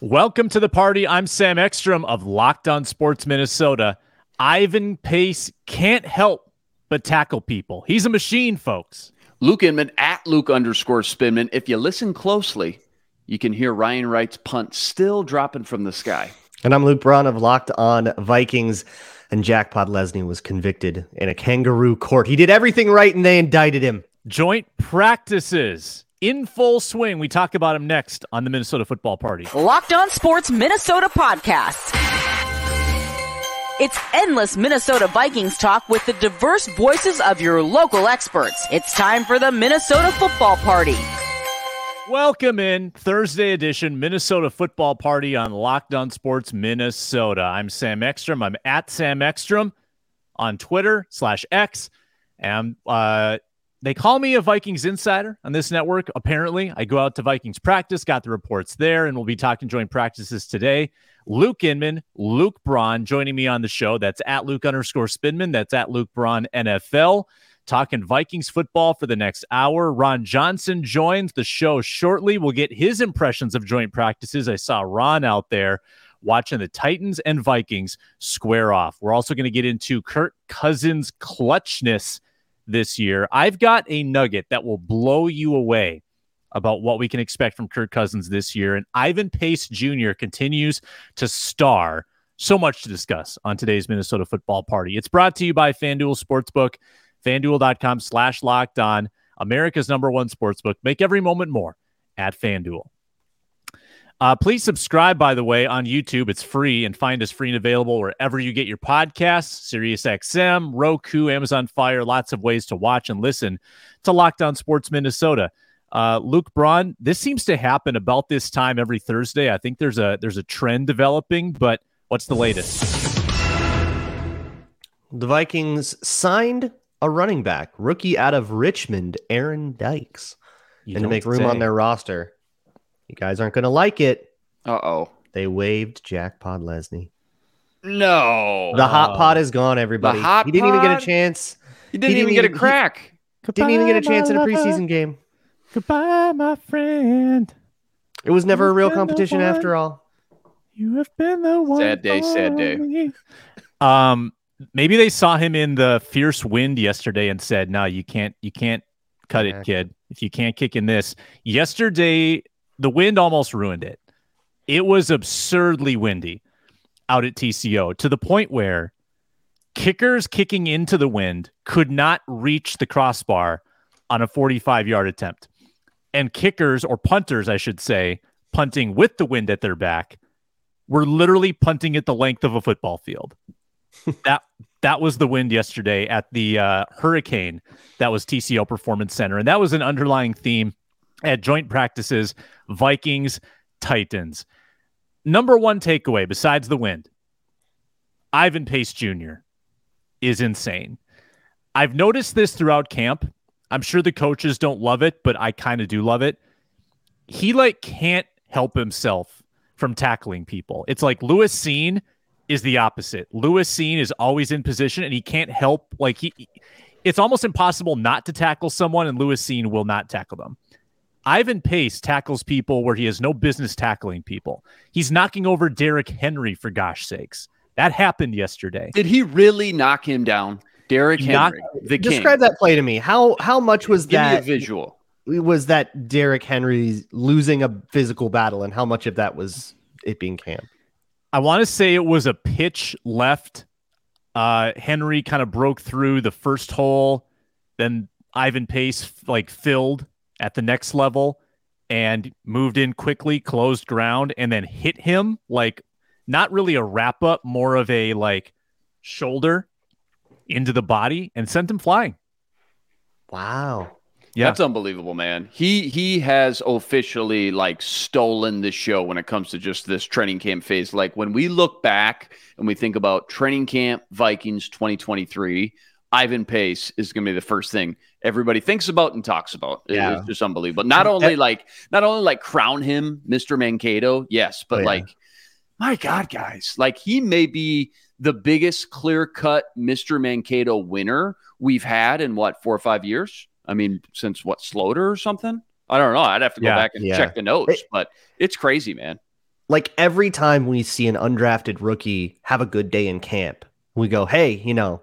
Welcome to the party. I'm Sam Ekstrom of Locked On Sports Minnesota. Ivan Pace can't help but tackle people. He's a machine, folks. Luke Inman at Luke underscore Spinman. If you listen closely, you can hear Ryan Wright's punt still dropping from the sky. And I'm Luke Braun of Locked On Vikings. And Jack Podlesny was convicted in a kangaroo court. He did everything right and they indicted him. Joint practices in full swing. We talk about him next on the Minnesota Football Party. Locked On Sports Minnesota podcast. It's endless Minnesota Vikings talk with the diverse voices of your local experts. It's time for the Minnesota Football Party. Welcome in Thursday edition Minnesota Football Party on Locked On Sports Minnesota. I'm Sam Ekstrom. I'm at Sam Ekstrom on Twitter slash X. And uh, they call me a Vikings insider on this network. Apparently, I go out to Vikings practice, got the reports there, and we'll be talking joint practices today. Luke Inman, Luke Braun joining me on the show. That's at Luke underscore Spinman. That's at Luke Braun NFL. Talking Vikings football for the next hour. Ron Johnson joins the show shortly. We'll get his impressions of joint practices. I saw Ron out there watching the Titans and Vikings square off. We're also going to get into Kirk Cousins' clutchness this year. I've got a nugget that will blow you away about what we can expect from Kirk Cousins this year. And Ivan Pace Jr. continues to star. So much to discuss on today's Minnesota football party. It's brought to you by FanDuel Sportsbook, fanduel.com slash locked on, America's number one sportsbook. Make every moment more at FanDuel. Uh, please subscribe, by the way, on YouTube. It's free and find us free and available wherever you get your podcasts SiriusXM, Roku, Amazon Fire, lots of ways to watch and listen to Locked On Sports Minnesota. Uh, Luke Braun, this seems to happen about this time every Thursday. I think there's a there's a trend developing, but what's the latest? The Vikings signed a running back, rookie out of Richmond, Aaron Dykes, you and to make room say. on their roster you guys aren't going to like it. Uh oh. They waived Jack Podlesny. No. The hot pot is gone, everybody. The hot he didn't pod? even get a chance. He didn't, he didn't even, get a crack. He didn't even get a chance in a preseason game. Goodbye, my friend. It was never a real competition after all. You have been the one. Sad day, sad day. Um, maybe they saw him in the fierce wind yesterday and said, "No, you can't. You can't cut it, kid. If you can't kick in this." Yesterday, the wind almost ruined it. It was absurdly windy out at TCO to the point where kickers kicking into the wind could not reach the crossbar on a 45 yard attempt. And kickers, or punters, I should say, punting with the wind at their back, were literally punting at the length of a football field. that that was the wind yesterday at the uh, hurricane that was TCO Performance Center, and that was an underlying theme at joint practices Vikings, Titans. Number one takeaway besides the wind Ivan Pace Jr. is insane. I've noticed this throughout camp. I'm sure the coaches don't love it, but I kind of do love it. He like can't help himself from tackling people. It's like Lewis Cine is the opposite. Lewis Cine is always in position and he can't help like he it's almost impossible not to tackle someone and Lewis Cine will not tackle them. Ivan Pace tackles people where he has no business tackling people. He's knocking over Derrick Henry for gosh sakes. That happened yesterday. Did he really knock him down? Derrick Henry, the Describe king. that play to me. How how much was Give that visual? Was that Derrick Henry losing a physical battle, and how much of that was it being camp? I want to say it was a pitch left. Uh, Henry kind of broke through the first hole, then Ivan Pace like filled at the next level and moved in quickly, closed ground, and then hit him like not really a wrap up, more of a like shoulder into the body and sent him flying. Wow. Yeah. That's unbelievable, man. He he has officially like stolen the show when it comes to just this training camp phase. Like when we look back and we think about training camp Vikings 2023, Ivan Pace is going to be the first thing everybody thinks about and talks about. Yeah. It's just unbelievable. Not only like not only like crown him Mr. Mankato, yes, oh, but oh, yeah. like my God, guys, like he may be the biggest clear cut Mr. Mankato winner we've had in what four or five years. I mean, since what Sloter or something. I don't know. I'd have to go yeah, back and yeah. check the notes, but it's crazy, man. like every time we see an undrafted rookie have a good day in camp, we go, "Hey, you know,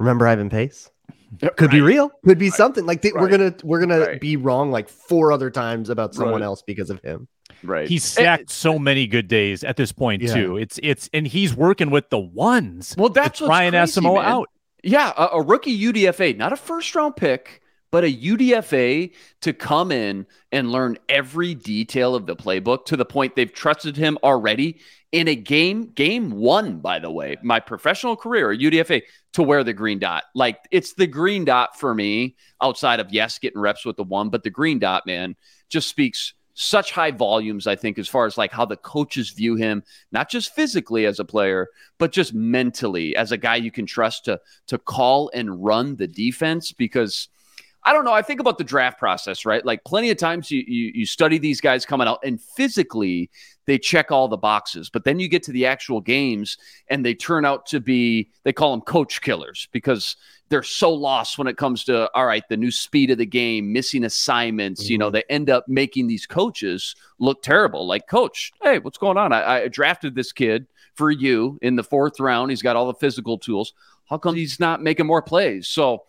remember Ivan Pace?" Could right. be real. Could be right. something like th- right. we're gonna we're gonna be wrong like four other times about someone else because of him. Right. He's stacked so many good days at this point yeah. too. It's it's and he's working with the ones. Well, that's Brian Asamoah out. Yeah, a, a rookie UDFA, not a first round pick, but a UDFA to come in and learn every detail of the playbook to the point they've trusted him already in a game, game one, by the way, my professional career, UDFA, to wear the green dot. Like it's the green dot for me outside of, yes, getting reps with the one, but the green dot, man, just speaks such high volumes, I think, as far as like how the coaches view him, not just physically as a player, but just mentally as a guy you can trust to to call and run the defense because – I don't know. I think about the draft process, right? Like plenty of times you, you, you study these guys coming out and physically they check all the boxes, but then you get to the actual games and they turn out to be they call them coach killers because they're so lost when it comes to all right, the new speed of the game, missing assignments. Mm-hmm. You know, mm-hmm. they end up making these coaches look terrible. Like, coach, hey, what's going on? I, I drafted this kid for you in the fourth round. He's got all the physical tools. How come he's not making more plays? So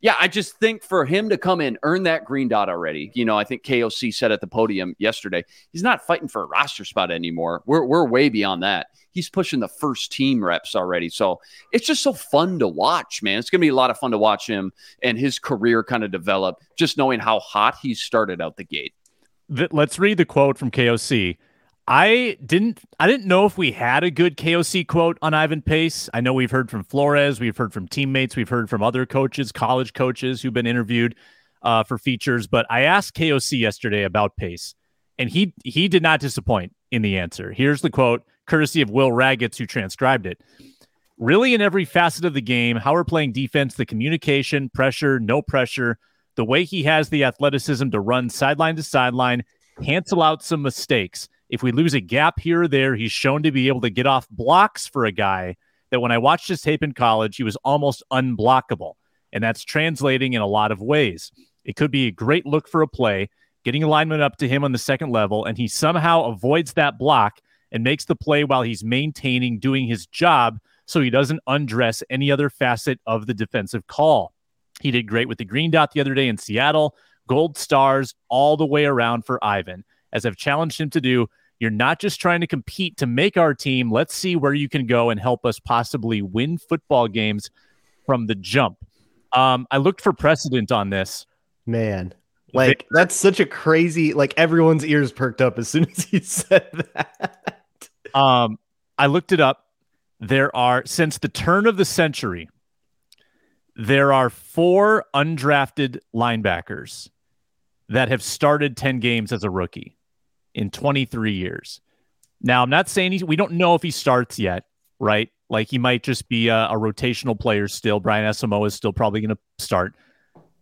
yeah, I just think for him to come in, earn that green dot already. You know, I think KOC said at the podium yesterday, he's not fighting for a roster spot anymore. We're we're way beyond that. He's pushing the first team reps already. So it's just so fun to watch, man. It's gonna be a lot of fun to watch him and his career kind of develop, just knowing how hot he started out the gate. Let's read the quote from KOC. I didn't I didn't know if we had a good KOC quote on Ivan Pace. I know we've heard from Flores, we've heard from teammates, we've heard from other coaches, college coaches who've been interviewed uh, for features. But I asked KOC yesterday about Pace, and he he did not disappoint in the answer. Here's the quote, courtesy of Will Ragatz, who transcribed it. Really, in every facet of the game, how we're playing defense, the communication, pressure, no pressure, the way he has the athleticism to run sideline to sideline, cancel out some mistakes if we lose a gap here or there, he's shown to be able to get off blocks for a guy that when I watched his tape in college, he was almost unblockable. And that's translating in a lot of ways. It could be a great look for a play, getting alignment up to him on the second level, and he somehow avoids that block and makes the play while he's maintaining doing his job so he doesn't undress any other facet of the defensive call. He did great with the green dot the other day in Seattle, gold stars all the way around for Ivan as I've challenged him to do. You're not just trying to compete to make our team. Let's see where you can go and help us possibly win football games from the jump. Um, I looked for precedent on this. Man, like that's such a crazy. Like everyone's ears perked up as soon as he said that. Um, I looked it up. There are since the turn of the century, there are four undrafted linebackers that have started 10 games as a rookie in 23 years. Now, I'm not saying he, we don't know if he starts yet, right? Like he might just be a, a rotational player still. Brian Asamoah is still probably going to start.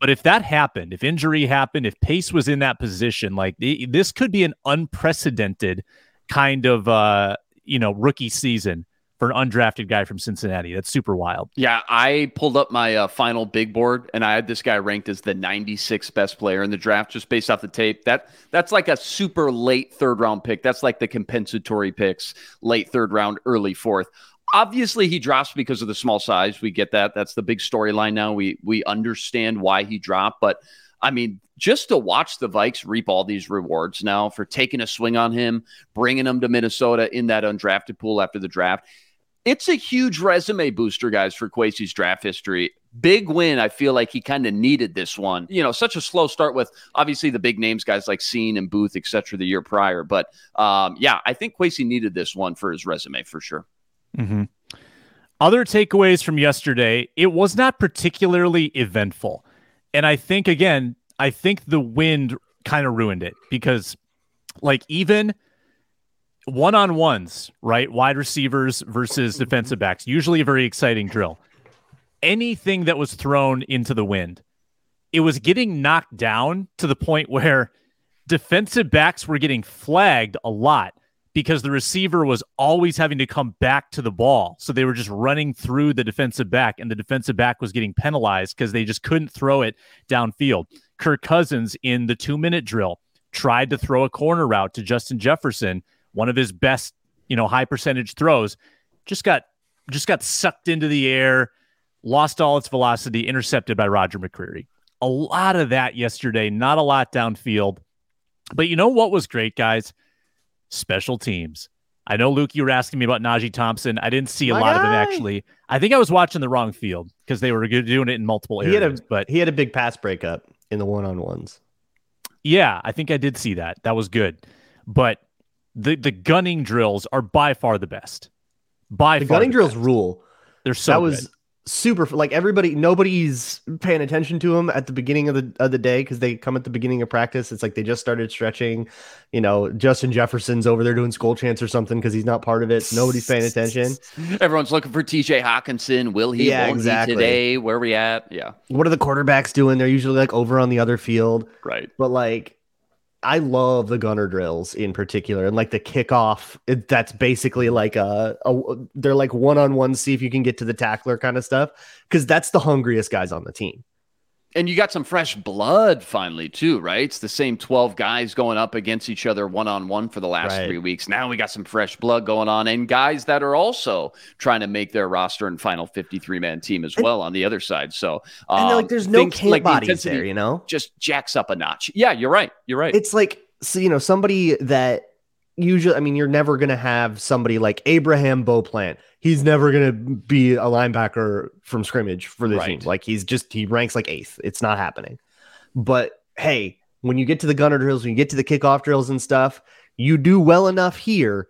But if that happened, if injury happened, if Pace was in that position, like this could be an unprecedented kind of uh, you know rookie season for an undrafted guy from Cincinnati. That's super wild. Yeah, I pulled up my uh, final big board and I had this guy ranked as the 96th best player in the draft just based off the tape. That that's like a super late third round pick. That's like the compensatory picks, late third round, early fourth. Obviously, he drops because of the small size. We get that. That's the big storyline now. We we understand why he dropped, but I mean, just to watch the Vikes reap all these rewards now for taking a swing on him, bringing him to Minnesota in that undrafted pool after the draft it's a huge resume booster, guys, for Kwesi's draft history. Big win. I feel like he kind of needed this one. You know, such a slow start with obviously the big names, guys like Cine and Booth, et cetera, the year prior. But um, yeah, I think Kwesi needed this one for his resume for sure. Mm-hmm. Other takeaways from yesterday, it was not particularly eventful. And I think, again, I think the wind kind of ruined it because, like, even one on ones, right? Wide receivers versus mm-hmm. defensive backs, usually a very exciting drill. Anything that was thrown into the wind, it was getting knocked down to the point where defensive backs were getting flagged a lot because the receiver was always having to come back to the ball. So they were just running through the defensive back, and the defensive back was getting penalized because they just couldn't throw it downfield. Kirk Cousins in the two minute drill tried to throw a corner route to Justin Jefferson one of his best, you know, high percentage throws, just got just got sucked into the air, lost all its velocity, intercepted by Roger McCreary. A lot of that yesterday, not a lot downfield. But you know what was great, guys? Special teams. I know, Luke, you were asking me about Najee Thompson. I didn't see a My lot guy. of him actually. I think I was watching the wrong field because they were doing it in multiple areas. He had a, but he had a big pass breakup in the one on ones. Yeah, I think I did see that. That was good. But the the gunning drills are by far the best. By the far gunning the drills best. rule. They're so that was good. super like everybody nobody's paying attention to them at the beginning of the of the day because they come at the beginning of practice. It's like they just started stretching. You know justin jefferson's over there doing skull chants or something because he's not part of it. Nobody's paying attention. Everyone's looking for tj Hockenson. will he yeah exactly. today? Where we at? Yeah. What are the quarterbacks doing? They're usually like over on the other field. Right. But like I love the gunner drills in particular, and like the kickoff. It, that's basically like a, a they're like one on one. See if you can get to the tackler kind of stuff, because that's the hungriest guys on the team. And you got some fresh blood finally too, right? It's the same twelve guys going up against each other one on one for the last right. three weeks. Now we got some fresh blood going on, and guys that are also trying to make their roster and final fifty three man team as well on the other side. So um, and like, there's no camp like bodies the there, you know, just jacks up a notch. Yeah, you're right. You're right. It's like so, you know somebody that usually, I mean, you're never going to have somebody like Abraham Beauplan. He's never going to be a linebacker from scrimmage for the right. team. Like he's just, he ranks like eighth. It's not happening. But hey, when you get to the gunner drills, when you get to the kickoff drills and stuff, you do well enough here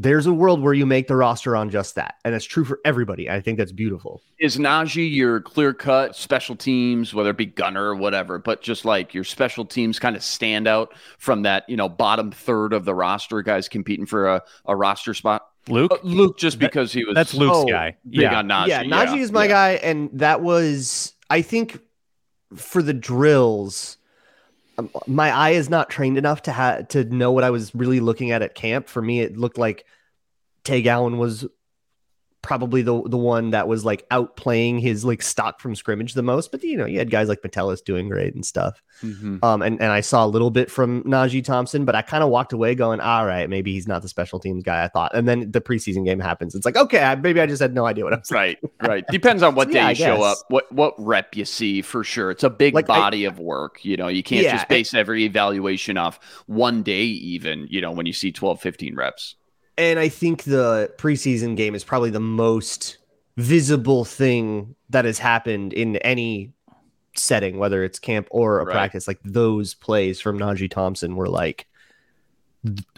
there's a world where you make the roster on just that. And it's true for everybody. I think that's beautiful. Is Najee your clear cut special teams, whether it be gunner or whatever, but just like your special teams kind of stand out from that, you know, bottom third of the roster guys competing for a, a roster spot? Luke? Uh, Luke, just that, because he was. That's Luke's oh, guy. Yeah. Najee. Yeah. Najee yeah. is my yeah. guy. And that was, I think, for the drills my eye is not trained enough to have to know what I was really looking at at camp. For me, it looked like Tay Gowan was probably the the one that was like outplaying his like stock from scrimmage the most. But you know, you had guys like Metellus doing great and stuff. Mm-hmm. Um, and and I saw a little bit from Najee Thompson, but I kind of walked away going, all right, maybe he's not the special teams guy I thought. And then the preseason game happens. It's like, okay, I, maybe I just had no idea what I'm saying. Right, right. Depends on what so, day yeah, you show up, what what rep you see for sure. It's a big like, body I, of work. You know, you can't yeah, just base every evaluation off one day, even. You know, when you see 12, 15 reps. And I think the preseason game is probably the most visible thing that has happened in any setting, whether it's camp or a right. practice. Like those plays from Najee Thompson were like,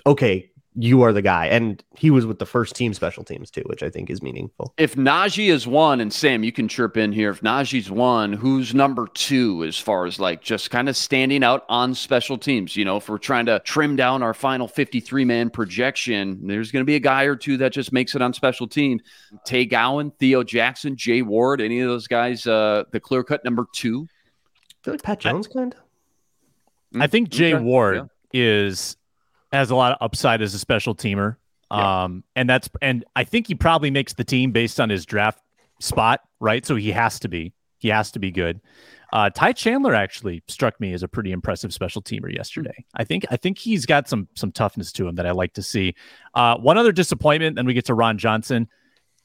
okay, you are the guy. And he was with the first team special teams too, which I think is meaningful. If Najee is one, and Sam, you can chirp in here. If Najee's one, who's number two as far as like just kind of standing out on special teams? You know, if we're trying to trim down our final 53 man projection, there's going to be a guy or two that just makes it on special teams. Tay Gowan, Theo Jackson, Jay Ward, any of those guys, uh, the clear cut number two? I feel like Pat Jones kind of. I think Jay okay. Ward yeah. is has a lot of upside as a special teamer. Yeah. Um, and that's and I think he probably makes the team based on his draft spot, right? So he has to be. He has to be good. Uh, Ty Chandler actually struck me as a pretty impressive special teamer yesterday. I think I think he's got some some toughness to him that I like to see. Uh, one other disappointment, then we get to Ron Johnson.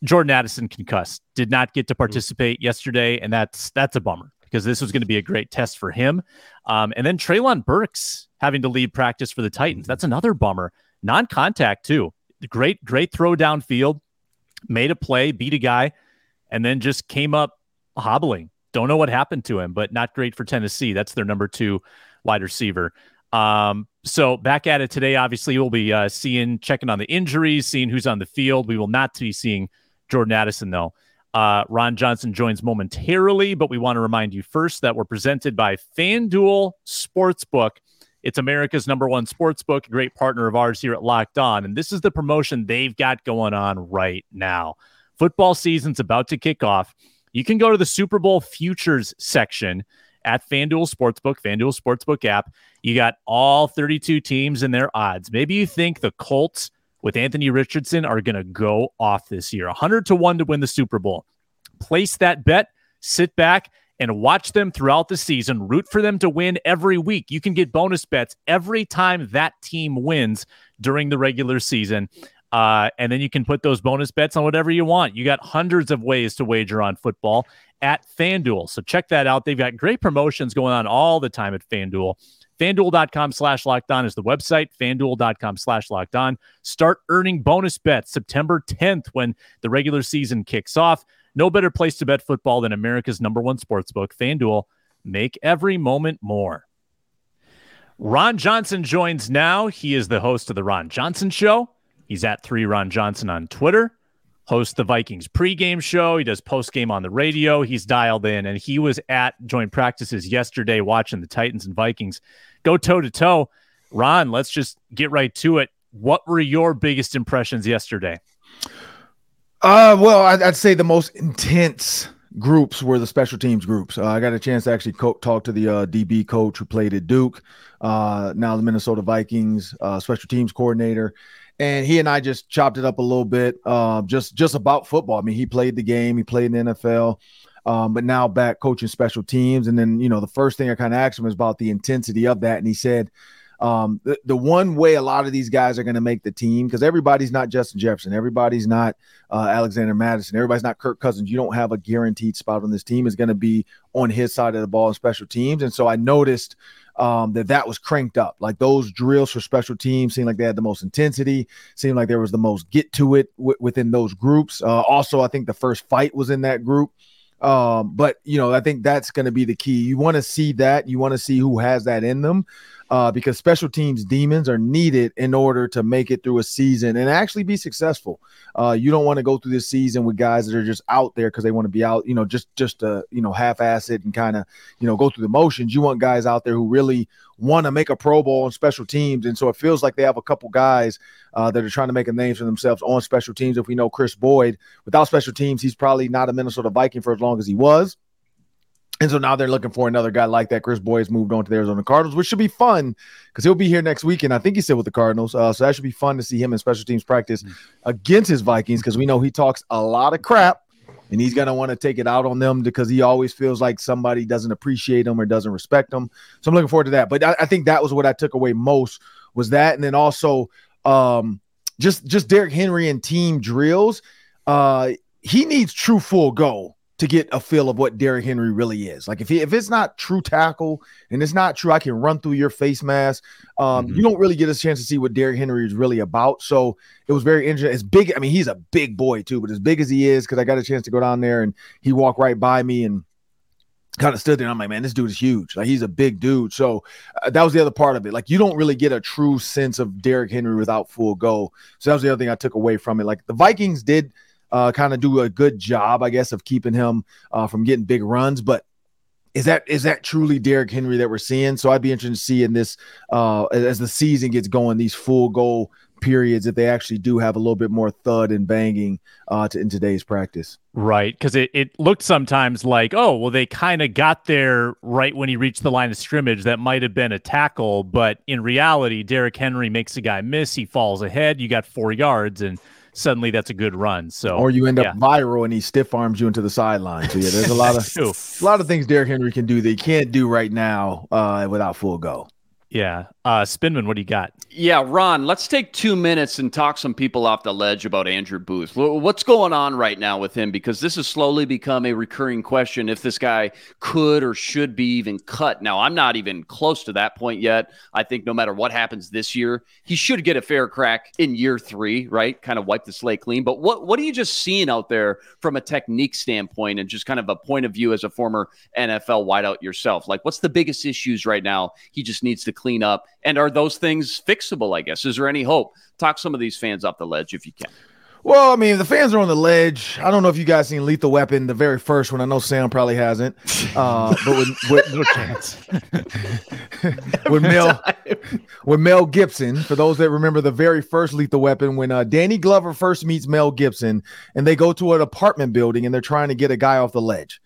Jordan Addison concussed, did not get to hmm. participate mm-hmm. yesterday, and that's that's a bummer because this was going to be a great test for him. Um, and then Treylon Burks having to leave practice for the Titans. That's another bummer. Non contact, too. Great, great throw downfield, made a play, beat a guy, and then just came up hobbling. Don't know what happened to him, but not great for Tennessee. That's their number two wide receiver. Um, so back at it today. Obviously, we'll be uh, seeing, checking on the injuries, seeing who's on the field. We will not be seeing Jordan Addison though. Uh, Ron Johnson joins momentarily, but we want to remind you first that we're presented by FanDuel Sportsbook. It's America's number one sportsbook, great partner of ours here at Locked On. And this is the promotion they've got going on right now. Football season's about to kick off. You can go to the Super Bowl futures section at FanDuel Sportsbook, FanDuel Sportsbook app. You got all 32 teams and their odds. Maybe you think the Colts with Anthony Richardson are going to go off this year 100 to 1 to win the Super Bowl. Place that bet, sit back, and watch them throughout the season. Root for them to win every week. You can get bonus bets every time that team wins during the regular season. Uh, and then you can put those bonus bets on whatever you want. You got hundreds of ways to wager on football at FanDuel. So check that out. They've got great promotions going on all the time at FanDuel. FanDuel.com slash locked on is the website. FanDuel.com slash locked on. Start earning bonus bets September 10th when the regular season kicks off. No better place to bet football than America's number one sportsbook, FanDuel. Make every moment more. Ron Johnson joins now. He is the host of The Ron Johnson Show. He's at 3 Ron Johnson on Twitter, hosts the Vikings pregame show. He does postgame on the radio. He's dialed in, and he was at joint practices yesterday watching the Titans and Vikings go toe to toe. Ron, let's just get right to it. What were your biggest impressions yesterday? Uh, well, I'd, I'd say the most intense groups were the special teams groups. Uh, I got a chance to actually co- talk to the uh, DB coach who played at Duke, uh, now the Minnesota Vikings uh, special teams coordinator, and he and I just chopped it up a little bit, uh, just just about football. I mean, he played the game, he played in the NFL, um, but now back coaching special teams. And then you know, the first thing I kind of asked him was about the intensity of that, and he said. Um, the, the one way a lot of these guys are going to make the team because everybody's not Justin Jefferson, everybody's not uh, Alexander Mattison, everybody's not Kirk Cousins. You don't have a guaranteed spot on this team. Is going to be on his side of the ball in special teams, and so I noticed um, that that was cranked up. Like those drills for special teams seemed like they had the most intensity. Seemed like there was the most get to it w- within those groups. Uh, also, I think the first fight was in that group. Um, but you know, I think that's going to be the key. You want to see that. You want to see who has that in them uh, because special teams demons are needed in order to make it through a season and actually be successful. Uh, you don't want to go through this season with guys that are just out there because they want to be out, you know, just just uh, you know half-ass it and kind of you know go through the motions. You want guys out there who really want to make a Pro Bowl on special teams, and so it feels like they have a couple guys uh, that are trying to make a name for themselves on special teams. If we know Kris Boyd, without special teams, he's probably not a Minnesota Viking for as long as he was. And so now they're looking for another guy like that. Kris Boyd has moved on to the Arizona Cardinals, which should be fun because he'll be here next week. And I think he's still with the Cardinals. Uh, so that should be fun to see him in special teams practice mm-hmm. against his Vikings because we know he talks a lot of crap and he's going to want to take it out on them because he always feels like somebody doesn't appreciate him or doesn't respect him. So I'm looking forward to that. But I, I think that was what I took away most was that. And then also um, just, just Derrick Henry and team drills. Uh, he needs true full go to get a feel of what Derrick Henry really is. Like if he, if it's not true tackle and it's not true, I can run through your face mask. Um, mm-hmm. You don't really get a chance to see what Derrick Henry is really about. So it was very interesting. As big, I mean, he's a big boy too, but as big as he is, because I got a chance to go down there and he walked right by me and kind of stood there. I'm like, man, this dude is huge. Like he's a big dude. So uh, that was the other part of it. Like you don't really get a true sense of Derrick Henry without full go. So that was the other thing I took away from it. Like the Vikings did uh, kind of do a good job, I guess, of keeping him uh, from getting big runs. But is that is that truly Derrick Henry that we're seeing? So I'd be interested to see in this uh, as the season gets going, these full goal periods if they actually do have a little bit more thud and banging uh, to, in today's practice. Right, because it, it looked sometimes like, oh, well, they kind of got there right when he reached the line of scrimmage. That might have been a tackle, but in reality, Derrick Henry makes a guy miss. He falls ahead. You got four yards, and suddenly that's a good run. So or you end up yeah. viral and he stiff arms you into the sideline. So yeah, there's a lot of a lot of things Derrick Henry can do that he can't do right now uh, without full go. Yeah. Uh, Spinman, what do you got? Yeah, Ron, let's take two minutes and talk some people off the ledge about Andrew Booth. What's going on right now with him? Because this has slowly become a recurring question if this guy could or should be even cut. Now, I'm not even close to that point yet. I think no matter what happens this year, he should get a fair crack in year three, right? Kind of wipe the slate clean. But what, what are you just seeing out there from a technique standpoint and just kind of a point of view as a former NFL wideout yourself? Like, what's the biggest issues right now he just needs to clean up? And are those things fixable? I guess. Is there any hope? Talk some of these fans off the ledge if you can. Well, I mean, the fans are on the ledge. I don't know if you guys seen Lethal Weapon, the very first one. I know Sam probably hasn't. Uh, but with, with no chance. with Mel, with Mel Gibson, for those that remember the very first Lethal Weapon, when uh, Danny Glover first meets Mel Gibson, and they go to an apartment building and they're trying to get a guy off the ledge.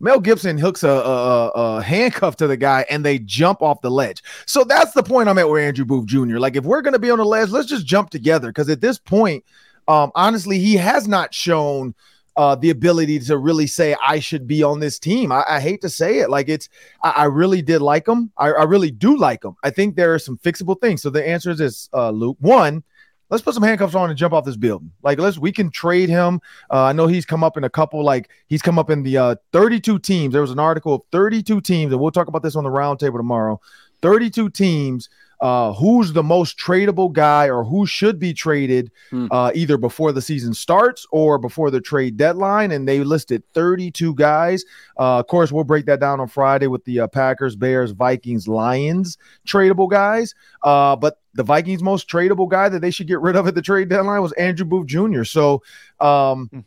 Mel Gibson hooks a, a, a, handcuff to the guy and they jump off the ledge. So that's the point I'm at with Andrew Booth Jr. Like, if we're going to be on the ledge, let's just jump together. Because at this point, um, honestly, he has not shown uh, the ability to really say I should be on this team. I, I hate to say it, like it's I, I really did like him. I, I, really do like him. I think there are some fixable things. So the answer is this, uh, Luke. One, let's put some handcuffs on and jump off this building. Like let's we can trade him. Uh, I know he's come up in a couple. Like he's come up in the uh, 32 teams. There was an article of 32 teams, and we'll talk about this on the roundtable tomorrow. 32 teams uh, who's the most tradable guy or who should be traded hmm. uh, either before the season starts or before the trade deadline. And they listed 32 guys. Uh, of course, we'll break that down on Friday with the uh, Packers, Bears, Vikings, Lions tradable guys. Uh, but the Vikings' most tradable guy that they should get rid of at the trade deadline was Andrew Booth Jr. So, um, hmm.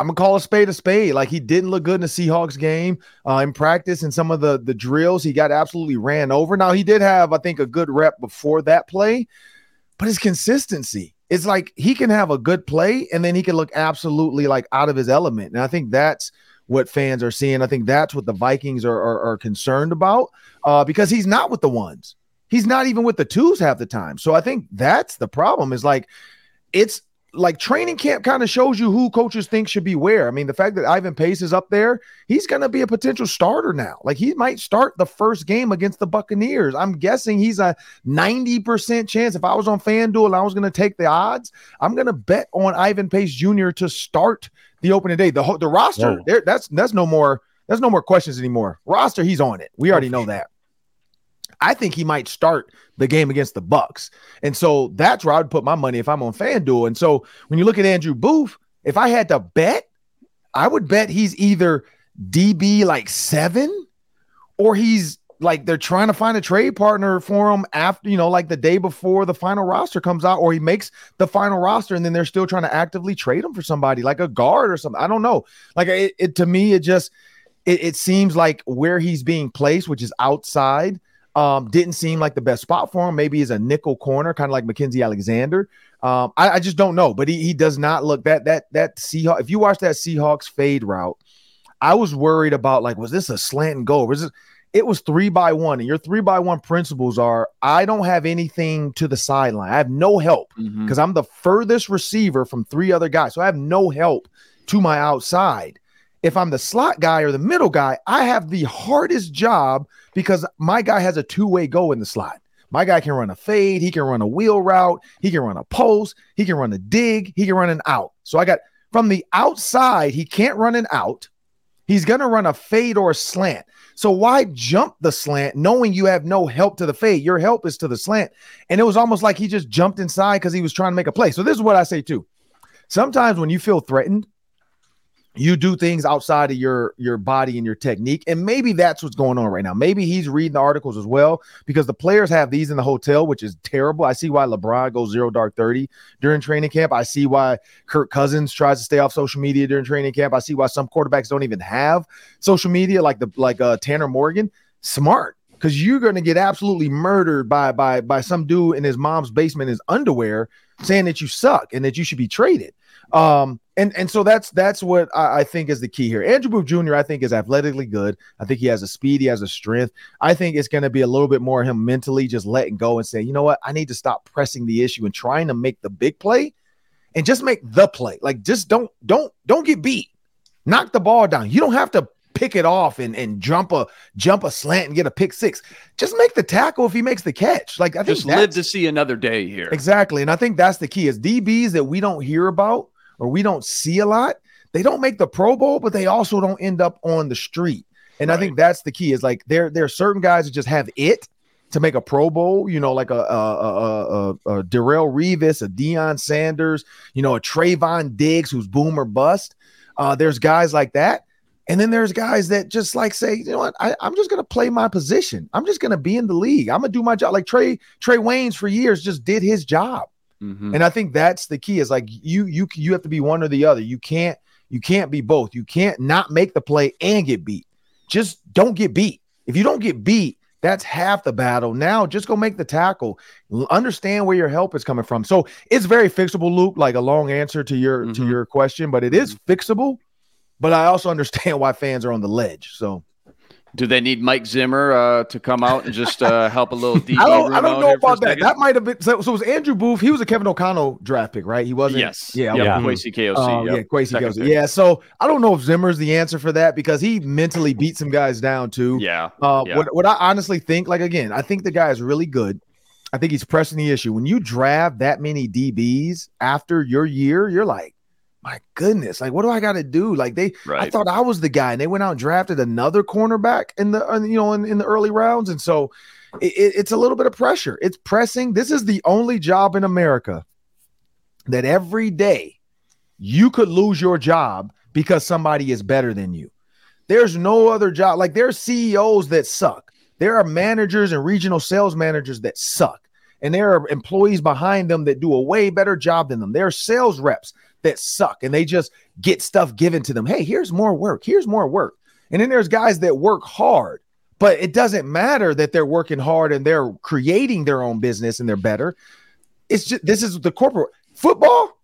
I'm gonna call a spade a spade. Like he didn't look good in the Seahawks game uh, in practice and some of the the drills. He got absolutely ran over. Now he did have, I think, a good rep before that play, but his consistency. It's like he can have a good play and then he can look absolutely like out of his element. And I think that's what fans are seeing. I think that's what the Vikings are are, are concerned about uh, because he's not with the ones. He's not even with the twos half the time. So I think that's the problem. Is like it's like training camp kind of shows you who coaches think should be where. I mean, the fact that Ivan Pace is up there, he's going to be a potential starter now. Like he might start the first game against the Buccaneers. I'm guessing he's a 90% chance. If I was on FanDuel and I was going to take the odds, I'm going to bet on Ivan Pace Jr. to start the opening day. The the roster, there, that's that's no more that's no more questions anymore. Roster, he's on it. We already know that. I think he might start the game against the Bucks. And so that's where I would put my money if I'm on FanDuel. And so when you look at Andrew Booth, if I had to bet, I would bet he's either DB like seven or he's like they're trying to find a trade partner for him after, you know, like the day before the final roster comes out, or he makes the final roster and then they're still trying to actively trade him for somebody like a guard or something. I don't know. Like it, it to me, it just it, it seems like where he's being placed, which is outside um, didn't seem like the best spot for him. Maybe he's a nickel corner, kind of like Mackensie Alexander. Um, I, I, just don't know, but he, he does not look that that that Seahawks. If you watch that Seahawks fade route, I was worried about like, was this a slant and go? Was it? It was three by one, and your three by one principles are: I don't have anything to the sideline. I have no help because mm-hmm. I'm the furthest receiver from three other guys, so I have no help to my outside if I'm the slot guy or the middle guy, I have the hardest job because my guy has a two way go in the slot. My guy can run a fade, he can run a wheel route, he can run a post, he can run a dig, he can run an out. So I got from the outside, he can't run an out. He's going to run a fade or a slant. So why jump the slant knowing you have no help to the fade? Your help is to the slant. And it was almost like he just jumped inside because he was trying to make a play. So this is what I say too. Sometimes when you feel threatened, you do things outside of your your body and your technique and maybe that's what's going on right now. Maybe he's reading the articles as well because the players have these in the hotel which is terrible. I see why lebron goes zero dark 30 during training camp. I see why kirk cousins tries to stay off social media during training camp. I see why some quarterbacks don't even have social media like the like uh tanner morgan. Smart because you're going to get absolutely murdered by by by some dude in his mom's basement in his underwear saying that you suck and that you should be traded. Um, and and so that's that's what I, I, think is the key here. Andrew Booth Jr. I think is athletically good. I think he has a speed, he has a strength. I think it's going to be a little bit more him mentally just letting go and saying, you know what, I need to stop pressing the issue and trying to make the big play, and just make the play. Like just don't don't don't get beat. Knock the ball down. You don't have to pick it off and, and jump a jump a slant and get a pick six. Just make the tackle if he makes the catch. Like I think just live to see another day here. Exactly. And I think that's the key is DBs that we don't hear about or we don't see a lot, they don't make the Pro Bowl, but they also don't end up on the street. And right. I think that's the key is like there, there are certain guys that just have it to make a Pro Bowl, you know, like a, a, a, a, a Darrelle Revis, a Deion Sanders, you know, a Trevon Diggs who's boom or bust. Uh, there's guys like that. And then there's guys that just like say, you know what, I, am just gonna play my position. I'm just gonna be in the league. I'm gonna do my job. Like Trey, Trae Waynes for years just did his job. Mm-hmm. And I think that's the key is like you you you have to be one or the other. You can't you can't be both. You can't not make the play and get beat. Just don't get beat. If you don't get beat, that's half the battle. Now just go make the tackle. Understand where your help is coming from. So it's very fixable, Luke, like a long answer to your mm-hmm. to your question, but it is mm-hmm. fixable. But I also understand why fans are on the ledge. So Do they need Mike Zimmer uh, to come out and just uh, help a little DB? I don't, I don't know about that. That might have been so. So it was Andrew Booth. He was a Kevin O'Connell draft pick, right? He wasn't. Yes. Yeah. Yeah. Kwesi KOC. Um, yep. Yeah. Kwesi KOC. Yeah. So I don't know if Zimmer's the answer for that because he mentally beat some guys down too. Yeah. Uh, yeah. What What I honestly think, like again, I think the guy is really good. I think he's pressing the issue. When you draft that many DBs after your year, you're like, my goodness, like what do I got to do? Like they, right. I thought I was the guy, and they went out and drafted another cornerback in the, you know, in, in the early rounds, and so it, it's a little bit of pressure. It's pressing. This is the only job in America that every day you could lose your job because somebody is better than you. There's no other job. Like there's CEOs that suck. There are managers and regional sales managers that suck. And there are employees behind them that do a way better job than them. There are sales reps that suck and they just get stuff given to them. Hey, here's more work. Here's more work. And then there's guys that work hard, but it doesn't matter that they're working hard and they're creating their own business and they're better. It's just this is the corporate football.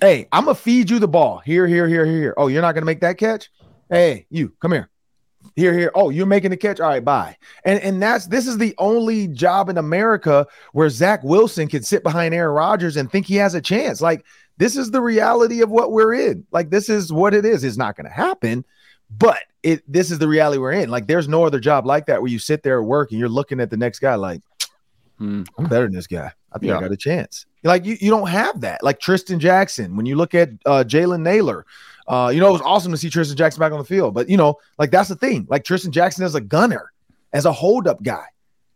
Hey, I'm gonna feed you the ball. Here, here, here, here. Oh, you're not gonna make that catch? Hey, you come here. Here, here. Oh, you're making the catch. All right, bye. And and that's this is the only job in America where Zach Wilson can sit behind Aaron Rodgers and think he has a chance. Like this is the reality of what we're in. Like this is what it is. It's not going to happen, but it this is the reality we're in. Like there's no other job like that where you sit there at work and you're looking at the next guy like hmm, I'm better than this guy. I think yeah. I got a chance. Like you, you don't have that. Like Trishton Jackson, when you look at uh, Jalen Nailor, uh, you know, it was awesome to see Trishton Jackson back on the field. But you know, like that's the thing. Like Trishton Jackson as a gunner, as a holdup guy.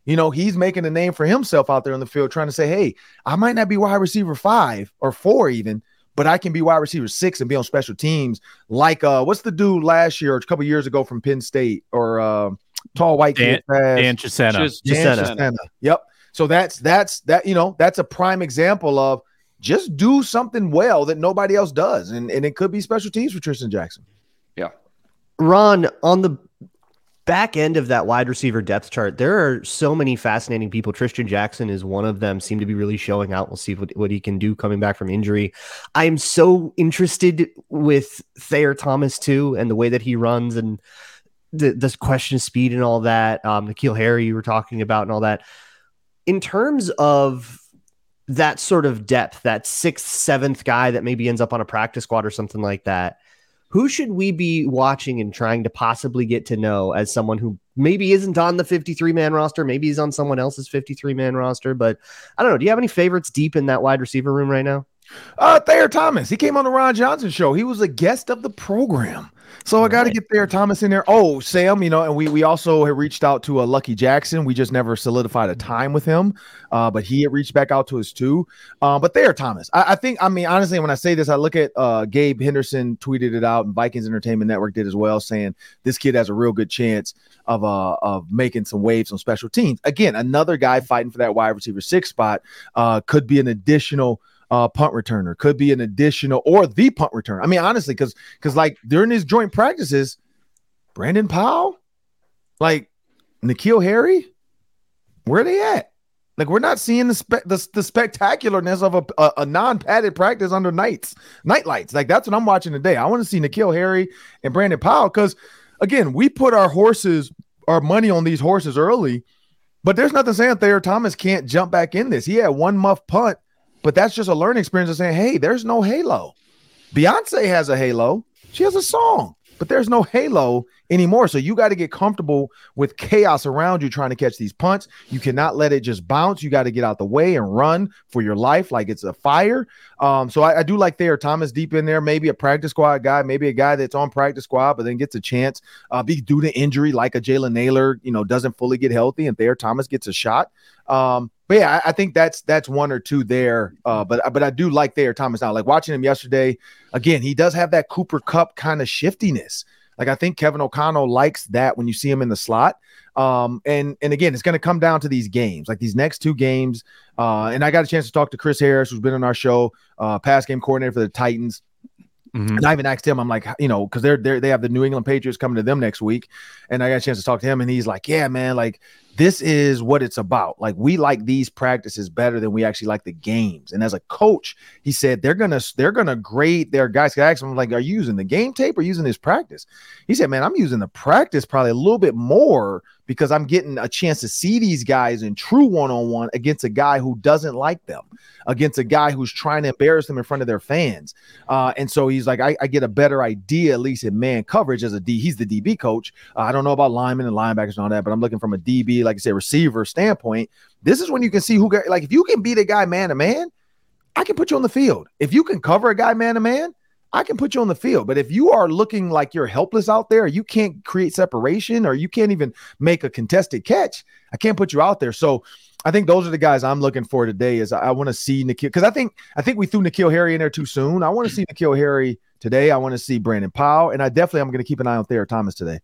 You know, he's making a name for himself out there on the field, trying to say, hey, I might not be wide receiver five or four even, but I can be wide receiver six and be on special teams. Like uh, what's the dude last year or a couple years ago from Penn State or uh, tall white Dan, kid? Dan Chisena. Chisena. Yep. So that's that's that, you know, that's a prime example of just do something well that nobody else does. And and it could be special teams for Trishton Jackson. Yeah. Ron, on the back end of that wide receiver depth chart, there are so many fascinating people. Trishton Jackson is one of them, seem to be really showing out. We'll see what, what he can do coming back from injury. I'm so interested with Thayer Thomas too, and the way that he runs and the question of speed and all that. Um, N'Keal Harry you were talking about and all that. In terms of that sort of depth, that sixth, seventh guy that maybe ends up on a practice squad or something like that who should we be watching and trying to possibly get to know as someone who maybe isn't on the 53 man roster, maybe he's on someone else's 53 man roster, but I don't know. Do you have any favorites deep in that wide receiver room right now? Uh, Thayer Thomas. He came on the Ron Johnson show. He was a guest of the program. So I got to get Thayer Thomas in there. Oh, Sam, you know, and we we also have reached out to a uh, Lucky Jackson. We just never solidified a time with him, uh, but he had reached back out to us too. Uh, but Thayer Thomas, I, I, think, I mean, honestly, when I say this, I look at uh, Gabe Henderson tweeted it out, and Vikings Entertainment Network did as well, saying this kid has a real good chance of uh of making some waves on special teams. Again, another guy fighting for that wide receiver six spot uh, could be an additional uh, punt returner, could be an additional or the punt returner. I mean, honestly, because because like during his joint practices, Brandon Powell, like N'Keal Harry, where they at? Like we're not seeing the spe- the, the spectacularness of a, a, a non-padded practice under nights, night lights. Like that's what I'm watching today. I want to see N'Keal Harry and Brandon Powell because again, we put our horses, our money on these horses early, but there's nothing saying Thayer Thomas can't jump back in this. He had one muff punt but that's just a learning experience of saying, hey, there's no halo. Beyonce has a halo. She has a song, but there's no halo anymore. So you got to get comfortable with chaos around you trying to catch these punts. You cannot let it just bounce. You got to get out the way and run for your life like it's a fire. Um, so I, I do like Thayer Thomas deep in there, maybe a practice squad guy, maybe a guy that's on practice squad, but then gets a chance uh, be due to injury, like a Jalen Nailor, you know, doesn't fully get healthy, and Thayer Thomas gets a shot. Um, but yeah, I, I, think that's that's one or two there. Uh, but but I do like Thayer Thomas now. Like watching him yesterday, again, he does have that Cooper Kupp kind of shiftiness. Like I think Kevin O'Connell likes that when you see him in the slot. Um, and and again, it's going to come down to these games, like these next two games. Uh, and I got a chance to talk to Chris Harris, who's been on our show, uh, pass game coordinator for the Titans. Mm-hmm. And I even asked him, I'm like, you know, because they're, they're they have the New England Patriots coming to them next week, and I got a chance to talk to him, and he's like, yeah, man, like this is what it's about. Like we like these practices better than we actually like the games. And as a coach, he said they're gonna they're gonna grade their guys. I asked him like, "Are you using the game tape or using this practice?" He said, "Man, I'm using the practice probably a little bit more because I'm getting a chance to see these guys in true one on one against a guy who doesn't like them, against a guy who's trying to embarrass them in front of their fans. Uh, and so he's like, I, I, get a better idea, at least in man coverage as a D. He's the DB coach. Uh, I don't know about linemen and linebackers and all that, but I'm looking from a DB, like I said, receiver standpoint. This is when you can see who, got, like, if you can beat a guy man to man, I can put you on the field. If you can cover a guy man to man, I can put you on the field. But if you are looking like you're helpless out there, you can't create separation or you can't even make a contested catch, I can't put you out there. So I think those are the guys I'm looking for today. Is I, want to see N'Keal because I think I think we threw N'Keal Harry in there too soon. I want to see N'Keal Harry today. I want to see Brandon Powell, and I definitely I'm going to keep an eye on Thayer Thomas today.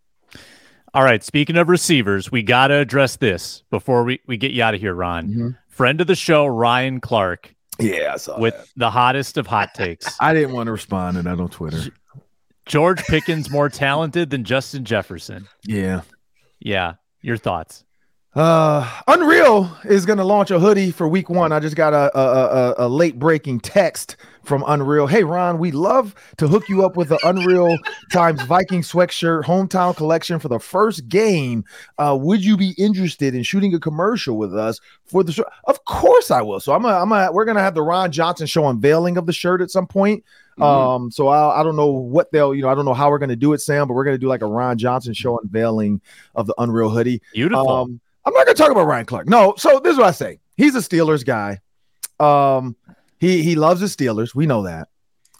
All right. Speaking of receivers, we got to address this before we, we get you out of here, Ron. Mm-hmm. Friend of the show, Ryan Clark yeah, with that. the hottest of hot takes. I didn't want to respond to that on Twitter. George Pickens more talented than Justin Jefferson. Yeah. Yeah. Your thoughts? Uh, Unreal is going to launch a hoodie for week one. I just got a, a, a, a late breaking text from Unreal. Hey, Ron, we love to hook you up with the Unreal times Viking sweatshirt hometown collection for the first game. Uh, would you be interested in shooting a commercial with us for the show? Of course I will. So I'm a, I'm a, we're going to have the Ron Johnson show unveiling of the shirt at some point. Mm-hmm. Um, so I, I don't know what they'll, you know, I don't know how we're going to do it, Sam, but we're going to do like a Ron Johnson show unveiling of the Unreal hoodie. Beautiful. Um, I'm not to talk about Ryan Clark. No. So this is what I say. He's a Steelers guy. Um, he he loves the Steelers. We know that.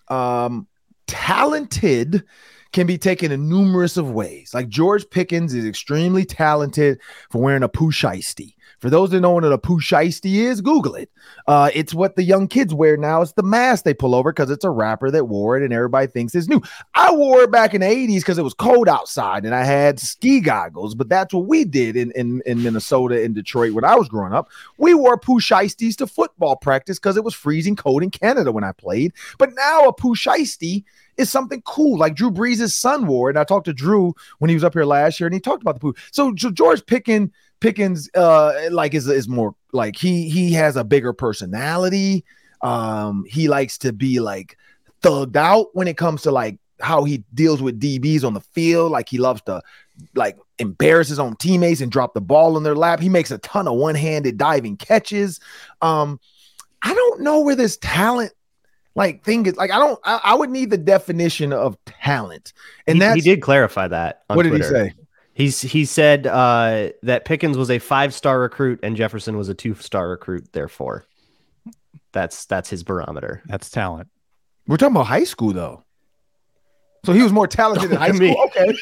Um, talented can be taken in numerous of ways. Like George Pickens is extremely talented for wearing a pooh shiesty. For those that know what a pooh shiesty is, Google it. Uh, it's what the young kids wear now. It's the mask they pull over because it's a rapper that wore it and everybody thinks it's new. I wore it back in the 80s because it was cold outside and I had ski goggles, but that's what we did in, in, in Minnesota and Detroit when I was growing up. We wore pooh shiesties to football practice because it was freezing cold in Canada when I played. But now a pooh shiesty is something cool, like Drew Brees' son wore. And I talked to Drew when he was up here last year, and he talked about the poo. So, so George Pickens Pickens uh like is is more like he he has a bigger personality. Um he likes to be like thugged out when it comes to like how he deals with DBs on the field. Like he loves to like embarrass his own teammates and drop the ball in their lap. He makes a ton of one-handed diving catches. Um I don't know where this talent like thing is like I don't I, I would need the definition of talent. And that he did clarify that. what did he say? He's he said uh, that Pickens was a five star recruit and Jefferson was a two star recruit. Therefore, that's that's his barometer. That's talent. We're talking about high school though. So he was more talented in high school. Okay,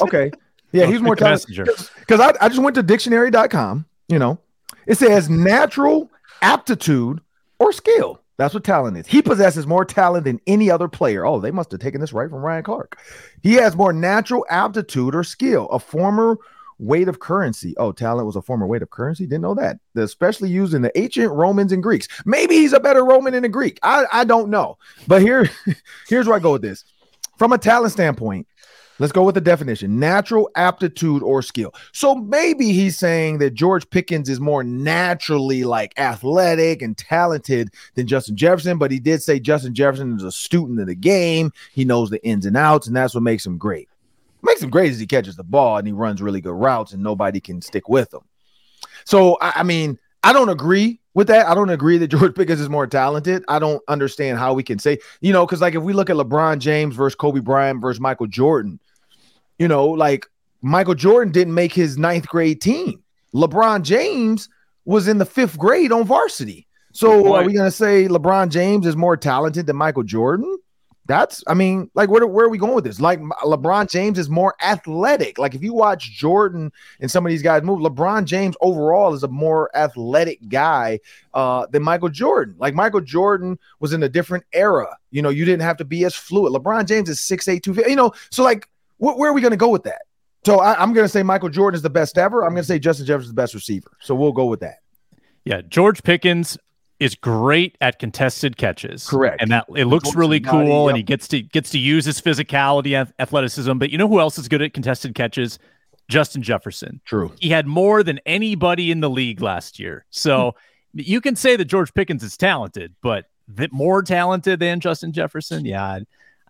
okay, yeah, he was more talented. Because I, I just went to dictionary.com. You know, it says natural aptitude or skill. That's what talent is. He possesses more talent than any other player. Oh, they must have taken this right from Ryan Clark. He has more natural aptitude or skill, a former weight of currency. Oh, talent was a former weight of currency. Didn't know that. Especially used in the ancient Romans and Greeks. Maybe he's a better Roman than a Greek. I, I don't know. But here, here's where I go with this. From a talent standpoint, Let's go with the definition natural aptitude or skill. So maybe he's saying that George Pickens is more naturally like athletic and talented than Justin Jefferson, but he did say Justin Jefferson is a student of the game. He knows the ins and outs, and that's what makes him great. What makes him great is he catches the ball and he runs really good routes, and nobody can stick with him. So, I, I mean, I don't agree with that. I don't agree that George Pickens is more talented. I don't understand how we can say, you know, because like if we look at LeBron James versus Kobe Bryant versus Michael Jordan, you know, like Michael Jordan didn't make his ninth grade team. LeBron James was in the fifth grade on varsity. So are we gonna say LeBron James is more talented than Michael Jordan? That's, I mean, like, where, where are we going with this? Like, LeBron James is more athletic. Like, if you watch Jordan and some of these guys move, LeBron James overall is a more athletic guy uh, than Michael Jordan. Like, Michael Jordan was in a different era. You know, you didn't have to be as fluid. LeBron James is 6'8, 250. You know, so like, where are we going to go with that? So I, am going to say Michael Jordan is the best ever. I'm going to say Justin Jefferson is the best receiver. So we'll go with that. Yeah, George Pickens is great at contested catches. Correct. And that it looks really cool yep. and he gets to gets to use his physicality athleticism. But you know who else is good at contested catches? Justin Jefferson. True. He had more than anybody in the league last year. So hmm. you can say that George Pickens is talented, but that more talented than Justin Jefferson, yeah,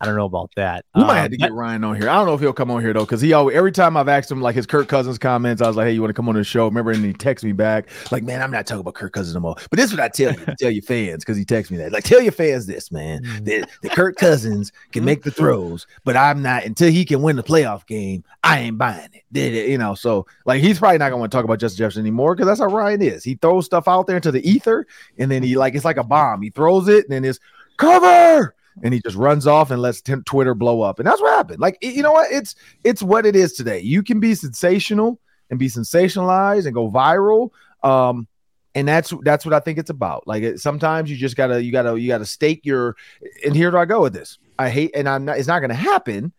I don't know about that. We might um, have to get Ryan on here. I don't know if he'll come on here though, because he always every time I've asked him like his Kirk Cousins comments, I was like, "Hey, you want to come on the show?" Remember, and he texts me back like, "Man, I'm not talking about Kirk Cousins no more." But this is what I tell you, tell your fans because he texts me that. Like, tell your fans this, man, mm. that, that Kirk Cousins can make the throws, but I'm not until he can win the playoff game. I ain't buying it. Did it, you know? So like, he's probably not gonna want to talk about Justin Jefferson anymore because that's how Ryan is. He throws stuff out there into the ether, and then he like it's like a bomb. He throws it, and then it's cover and he just runs off and lets t- Twitter blow up. And that's what happened. Like you know what? It's it's what it is today. You can be sensational and be sensationalized and go viral. Um, and that's that's what I think it's about. Like it, sometimes you just gotta you gotta you gotta stake your. And here do I go with this. I hate, and I'm not. It's not gonna happen.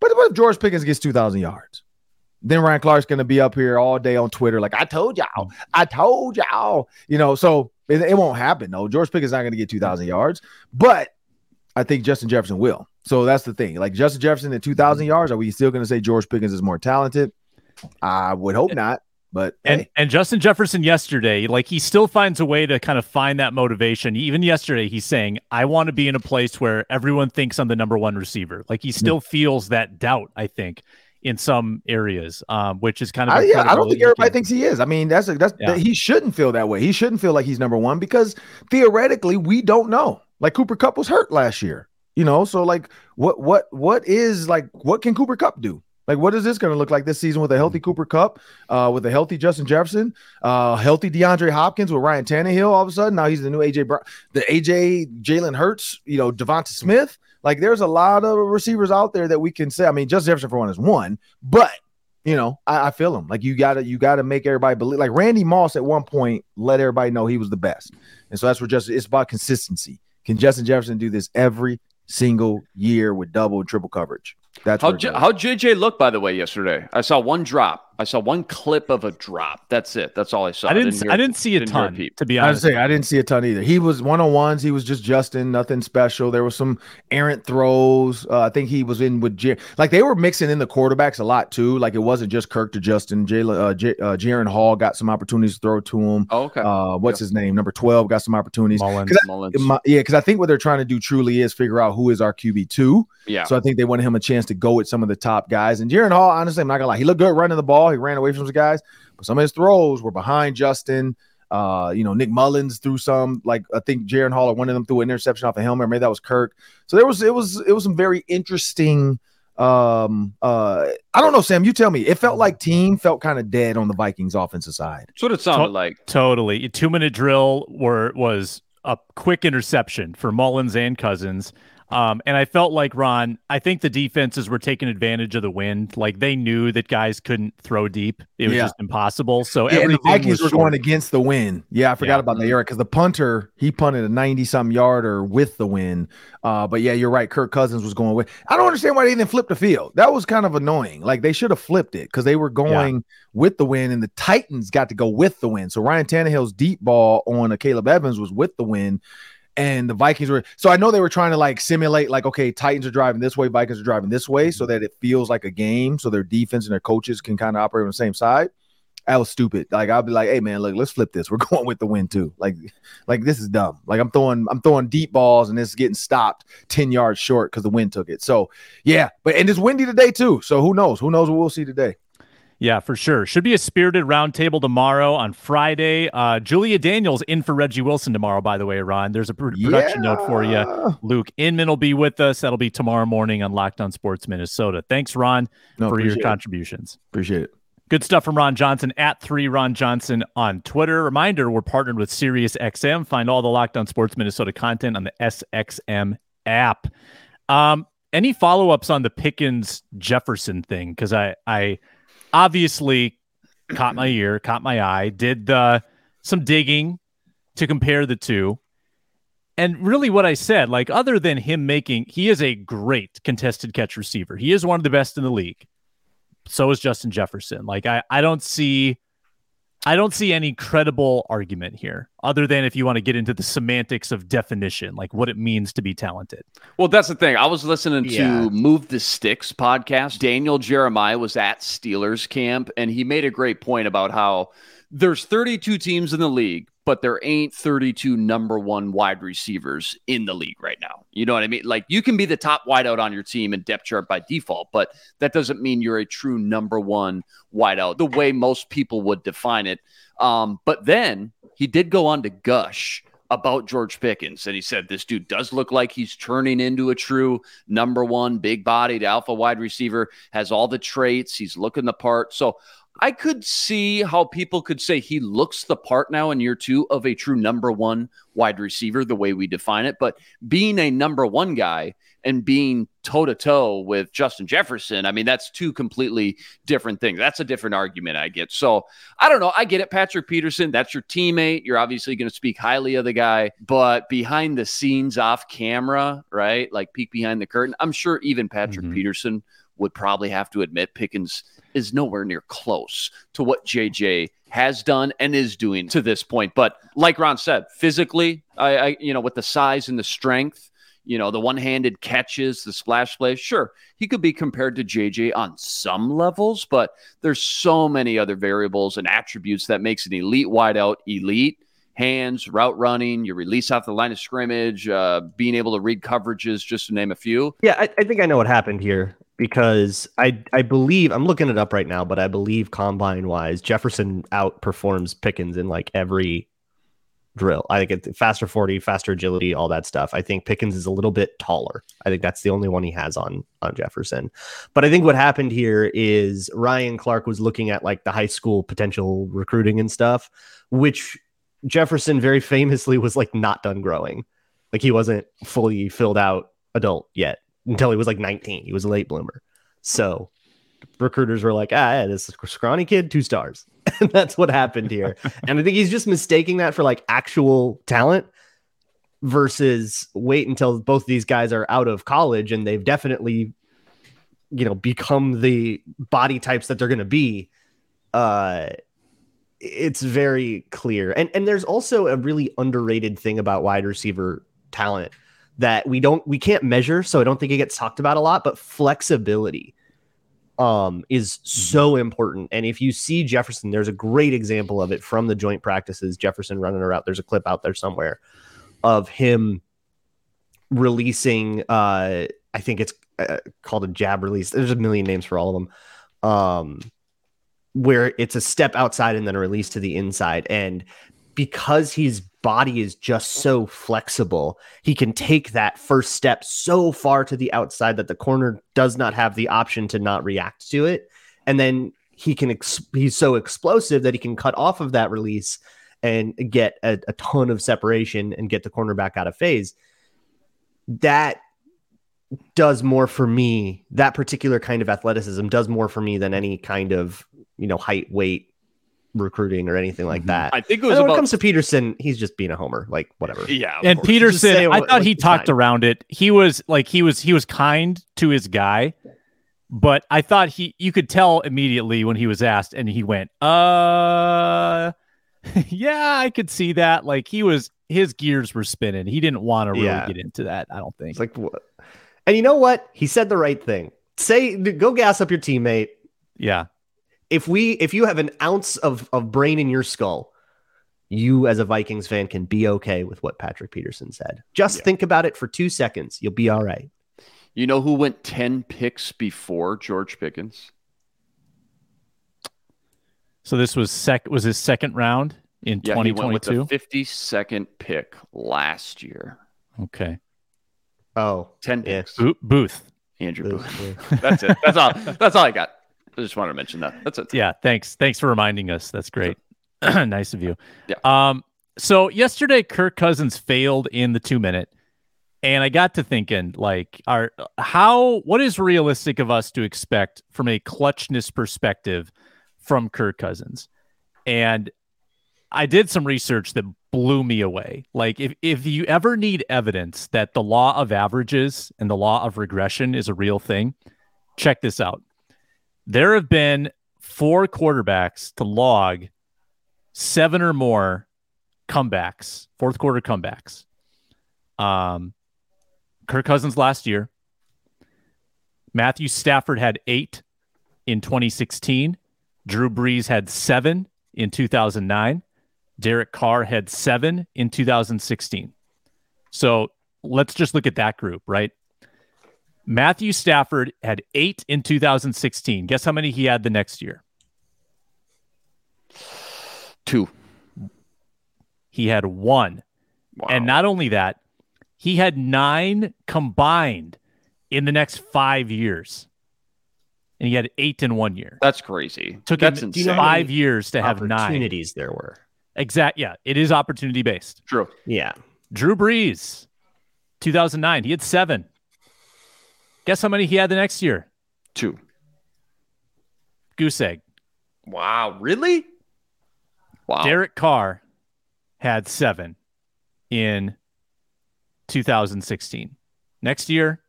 But what if George Pickens gets two thousand yards? Then Ryan Clark's gonna be up here all day on Twitter, like I told y'all, I told y'all. You know, so it, it won't happen. No, George Pickens not gonna get two thousand yards, but I think Justin Jefferson will. So that's the thing. Like Justin Jefferson at 2,000 yards, are we still going to say George Pickens is more talented? I would hope not. But and hey. and Justin Jefferson yesterday, like he still finds a way to kind of find that motivation. Even yesterday, he's saying, "I want to be in a place where everyone thinks I'm the number one receiver." Like he still yeah. feels that doubt. I think in some areas, um, which is kind of I, yeah. I don't think everybody thinks he is. I mean, that's a, that's yeah. he shouldn't feel that way. He shouldn't feel like he's number one because theoretically, we don't know. Like Cooper Kupp was hurt last year, you know. So like, what what what is like what can Cooper Kupp do? Like, what is this going to look like this season with a healthy Cooper Kupp, uh, with a healthy Justin Jefferson, uh, healthy DeAndre Hopkins with Ryan Tannehill? All of a sudden, now he's the new AJ, Brown, the AJ Jalen Hurts, you know, DeVonta Smith. Like, there's a lot of receivers out there that we can say. I mean, Justin Jefferson for one is one, but you know, I, I feel him. Like, you gotta, you gotta make everybody believe. Like Randy Moss at one point let everybody know he was the best, and so that's where just it's about consistency. Can Justin Jefferson do this every single year with double and triple coverage? That's how J- how JJ looked by the way yesterday. I saw one drop. I saw one clip of a drop. That's it. That's all I saw. I didn't. I didn't, hear, I didn't see a didn't ton. To be honest, I, say, I didn't see a ton either. He was one on ones. He was just Justin. Nothing special. There was some errant throws. Uh, I think he was in with J- like they were mixing in the quarterbacks a lot too. Like it wasn't just Kirk to Justin. Jalen uh, J- uh, Jaren Hall got some opportunities to throw to him. Oh, okay. Uh, what's yep. his name? Number twelve got some opportunities. Mullens. I, Mullens. My, yeah, because I think what they're trying to do truly is figure out who is our QB two. Yeah. So I think they wanted him a chance to go with some of the top guys. And Jaren Hall, honestly, I'm not gonna lie, he looked good running the ball. He ran away from some guys, but some of his throws were behind Justin. Uh, you know, Nick Mullens threw some, like I think Jaren Hall or one of them threw an interception off a helmet. Maybe that was Kirk. So there was it was it was some very interesting. Um, uh, I don't know, Sam. You tell me. It felt like team felt kind of dead on the Vikings offensive side. That's what it sounded to- like. Totally. Two minute drill were was a quick interception for Mullens and Cousins. Um, and I felt like Ron, I think the defenses were taking advantage of the wind. Like they knew that guys couldn't throw deep; it was yeah. just impossible. So yeah, the Vikings were short. going against the wind. Yeah, I forgot yeah. about that, Eric, because the punter he punted a ninety-some yarder with the wind. Uh, but yeah, you're right. Kirk Cousins was going with. I don't understand why they didn't flip the field. That was kind of annoying. Like they should have flipped it because they were going with the wind, and the Titans got to go with the wind. So Ryan Tannehill's deep ball on a Caleb Evans was with the wind and the Vikings were so I know they were trying to like simulate like okay Titans are driving this way Vikings are driving this way so mm-hmm. that it feels like a game so their defense and their coaches can kind of operate on the same side. That was stupid. Like I'll be like, hey man, look, let's flip this. We're going with the win too. Like, like this is dumb. Like I'm throwing, I'm throwing deep balls and it's getting stopped 10 yards short because the wind took it. So yeah, but and it's windy today too. So who knows? Who knows what we'll see today? Yeah, for sure. Should be a spirited roundtable tomorrow on Friday. Uh, Julia Daniels in for Reggie Wilson tomorrow, by the way, Ron. There's a production yeah. note for you. Luke Inman will be with us. That'll be tomorrow morning on Locked On Sports Minnesota. Thanks, Ron, no, for your contributions. It. Appreciate it. Good stuff from Ron Johnson at three Ron Johnson on Twitter. Reminder: We're partnered with SiriusXM. Find all the Locked On Sports Minnesota content on the SXM app. Um, any follow ups on the Pickens Jefferson thing? Because I I obviously caught my ear, caught my eye, did some digging to compare the two. And really, what I said, like, other than him making, he is a great contested catch receiver. He is one of the best in the league. So is Justin Jefferson. Like, I, I don't see I don't see any credible argument here other than if you want to get into the semantics of definition, like what it means to be talented. Well, that's the thing. I was listening to yeah. Move the Sticks podcast. Daniel Jeremiah was at Steelers camp, and he made a great point about how there's 32 teams in the league, but there ain't 32 number one wide receivers in the league right now. You know what I mean? Like you can be the top wideout on your team in depth chart by default, but that doesn't mean you're a true number one wideout the way most people would define it. Um, but then he did go on to gush about George Pickens. And he said, This dude does look like he's turning into a true number one, big bodied alpha wide receiver, has all the traits. He's looking the part. So I could see how people could say he looks the part now in year two of a true number one wide receiver, the way we define it. But being a number one guy and being toe to toe with Justin Jefferson, I mean, that's two completely different things. That's a different argument I get. So I don't know. I get it. Patrick Peterson, that's your teammate. You're obviously going to speak highly of the guy, but behind the scenes, off camera, right? Like peek behind the curtain, I'm sure even Patrick mm-hmm. Peterson would probably have to admit Pickens is nowhere near close to what JJ has done and is doing to this point. But like Ron said, physically, I, I you know, with the size and the strength, you know, the one-handed catches, the splash plays, sure, he could be compared to JJ on some levels, but there's so many other variables and attributes that makes an elite wideout elite. Hands, route running, your release off the line of scrimmage, uh, being able to read coverages, just to name a few. Yeah, I, I think I know what happened here because I I believe I'm looking it up right now, but I believe combine wise, Jefferson outperforms Pickens in like every drill. I think it's faster 40, faster agility, all that stuff. I think Pickens is a little bit taller. I think that's the only one he has on on Jefferson. But I think what happened here is Ryan Clark was looking at like the high school potential recruiting and stuff, which Jefferson very famously was like not done growing. Like he wasn't fully filled out adult yet until he was like 19. He was a late bloomer. So recruiters were like, ah, yeah, this scrawny kid, two stars. and that's what happened here. and I think he's just mistaking that for like actual talent versus wait until both these guys are out of college and they've definitely, you know, become the body types that they're going to be. Uh, it's very clear. And and there's also a really underrated thing about wide receiver talent that we don't we can't measure, so I don't think it gets talked about a lot, but flexibility um is mm-hmm. so important. And if you see Jefferson, there's a great example of it from the joint practices, Jefferson running around. There's a clip out there somewhere of him releasing uh I think it's uh, called a jab release. There's a million names for all of them. Um where it's a step outside and then a release to the inside and because his body is just so flexible. He can take that first step so far to the outside that the corner does not have the option to not react to it. And then he can, ex- he's so explosive that he can cut off of that release and get a, a ton of separation and get the cornerback out of phase. That does more for me. That particular kind of athleticism does more for me than any kind of, you know, height, weight, recruiting or anything like mm-hmm. that. I think it was when it comes to Peterson, he's just being a homer, like whatever. Yeah. And course. Peterson, I thought he talked fine. around it. He was like he was he was kind to his guy, but I thought he you could tell immediately when he was asked and he went, "Uh yeah, I could see that." Like he was his gears were spinning. He didn't want to really yeah. get into that, I don't think. It's like what? And you know what? He said the right thing. Say go gas up your teammate. Yeah if we if you have an ounce of of brain in your skull, you as a Vikings fan can be okay with what Patrick Peterson said. Just yeah. think about it for two seconds. You'll be all right. You know who went 10 picks before George Pickens? So this was sec was his second round in yeah, 2022. 52nd pick last year. Okay. Oh, 10 picks. Bo- Booth. Andrew Booth. Booth. That's it. That's all. That's all I got. I just wanted to mention that. That's it. Yeah, thanks. Thanks for reminding us. That's great. nice of you. Yeah. Um. So yesterday, Kirk Cousins failed in the two minute, and I got to thinking, like, are how what is realistic of us to expect from a clutchness perspective from Kirk Cousins? And I did some research that blew me away. Like, if if you ever need evidence that the law of averages and the law of regression is a real thing, check this out there have been four quarterbacks to log seven or more comebacks, fourth quarter comebacks. Um, Kirk Cousins last year. Matthew Stafford had eight in 2016. Drew Brees had seven in 2009. Derek Carr had seven in 2016. So let's just look at that group, right? Matthew Stafford had eight in 2016. Guess how many he had the next year? Two. He had one. Wow. And not only that, he had nine combined in the next five years. And he had eight in one year. That's crazy. Took That's him insane. five years to have nine opportunities there were. Exact. Yeah, it is opportunity based. True. Yeah. Drew Brees, 2009, he had seven. Guess how many he had the next year? Two. Goose egg. Wow. Really? Wow. Derek Carr had seven in 2016. Next year,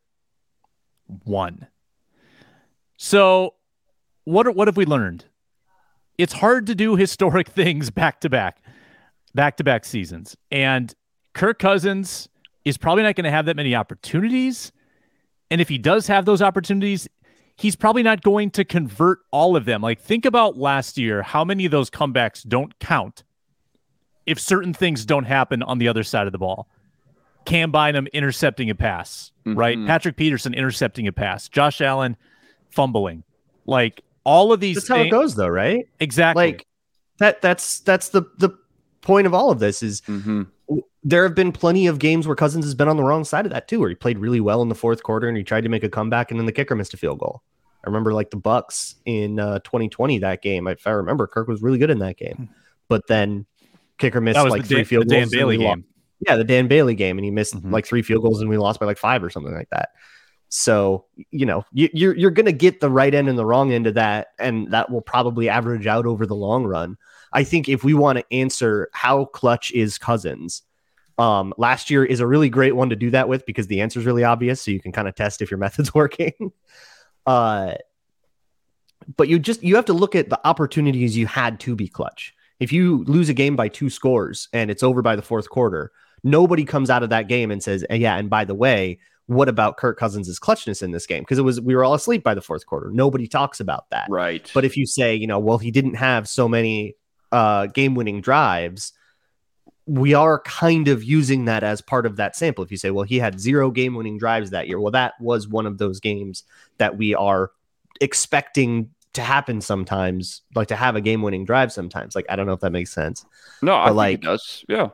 one. So, what what have we learned? It's hard to do historic things back to back, back to back seasons, and Kirk Cousins is probably not going to have that many opportunities. And if he does have those opportunities, he's probably not going to convert all of them. Like, think about last year, how many of those comebacks don't count if certain things don't happen on the other side of the ball. Cam Bynum intercepting a pass, mm-hmm. right? Patrick Peterson intercepting a pass, Josh Allen fumbling. Like all of these That's things, how it goes though, right? Exactly. Like that that's that's the the point of all of this is mm-hmm. There have been plenty of games where Cousins has been on the wrong side of that too, where he played really well in the fourth quarter and he tried to make a comeback and then the kicker missed a field goal. I remember like the Bucs in uh, 2020 that game. If I remember, Kirk was really good in that game, but then kicker missed like three Dan, field goals. Dan Bailey game. Lost. Yeah, the Dan Bailey game, and he missed mm-hmm. like three field goals, and we lost by like five or something like that. So you know you, you're you're going to get the right end and the wrong end of that, and that will probably average out over the long run. I think if we want to answer how clutch is Cousins, um, last year is a really great one to do that with because the answer is really obvious, so you can kind of test if your method's working. uh, but you just you have to look at the opportunities you had to be clutch. If you lose a game by two scores and it's over by the fourth quarter, nobody comes out of that game and says, "Yeah, and by the way, what about Kirk Cousins' clutchness in this game?" Because it was we were all asleep by the fourth quarter. Nobody talks about that. Right. But if you say, you know, well, he didn't have so many uh, game-winning drives, we are kind of using that as part of that sample. If you say, well, he had zero game-winning drives that year, well, that was one of those games that we are expecting to happen sometimes, like to have a game winning drive sometimes. Like, I don't know if that makes sense. No, I like, think it does. Yeah.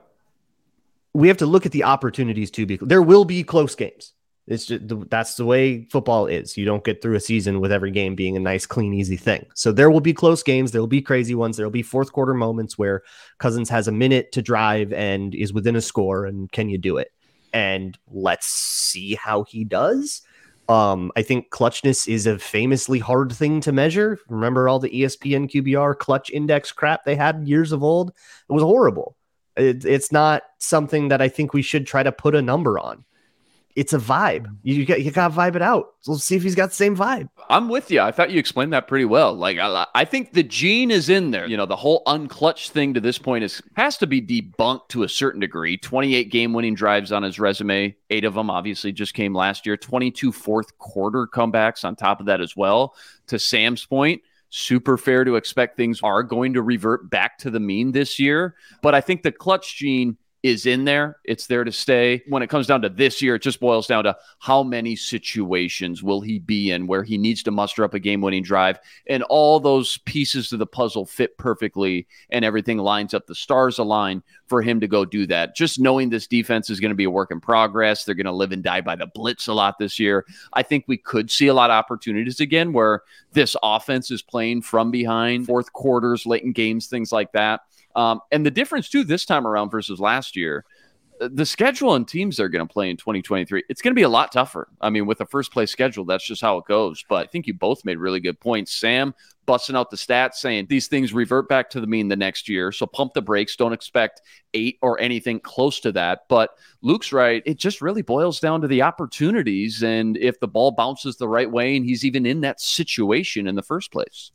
We have to look at the opportunities to be, there will be close games. It's just that's the way football is. You don't get through a season with every game being a nice, clean, easy thing. So there will be close games. There will be crazy ones. There will be fourth quarter moments where Cousins has a minute to drive and is within a score. And can you do it? And let's see how he does. Um, I think clutchness is a famously hard thing to measure. Remember all the ESPN QBR clutch index crap they had years of old? It was horrible. It, it's not something that I think we should try to put a number on it's a vibe. Mm-hmm. You got you got to vibe it out. So let's see if he's got the same vibe. I'm with you. I thought you explained that pretty well. Like I, I think the gene is in there. You know, the whole unclutch thing to this point is has to be debunked to a certain degree. 28 game winning drives on his resume. Eight of them obviously just came last year. 22 fourth quarter comebacks on top of that as well. To Sam's point, super fair to expect things are going to revert back to the mean this year. But I think the clutch gene is in there. It's there to stay. When it comes down to this year, it just boils down to how many situations will he be in where he needs to muster up a game winning drive. And all those pieces of the puzzle fit perfectly and everything lines up. The stars align for him to go do that. Just knowing this defense is going to be a work in progress. They're going to live and die by the blitz a lot this year. I think we could see a lot of opportunities again where this offense is playing from behind, fourth quarters, late in games, things like that um, and the difference too this time around versus last year, uh, the schedule and teams they're going to play in 2023, it's going to be a lot tougher. I mean, with the first place schedule, that's just how it goes. But I think you both made really good points. Sam busting out the stats saying these things revert back to the mean the next year. So pump the brakes. Don't expect eight or anything close to that. But Luke's right. It just really boils down to the opportunities and if the ball bounces the right way and he's even in that situation in the first place.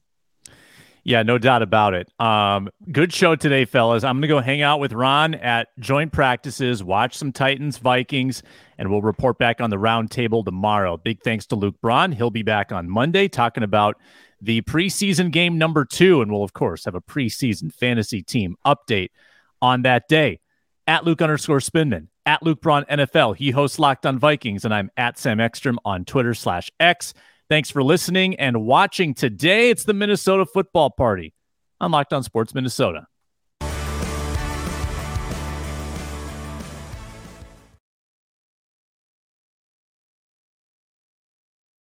Yeah, no doubt about it. Um, good show today, fellas. I'm going to go hang out with Ron at joint practices, watch some Titans, Vikings, and we'll report back on the roundtable tomorrow. Big thanks to Luke Braun. He'll be back on Monday talking about the preseason game number two, and we'll, of course, have a preseason fantasy team update on that day. At Luke underscore Spinman, at Luke Braun NFL. He hosts Locked on Vikings, and I'm at Sam Ekstrom on Twitter slash X. Thanks for listening and watching today. It's the Minnesota Football Party on Locked On Sports Minnesota.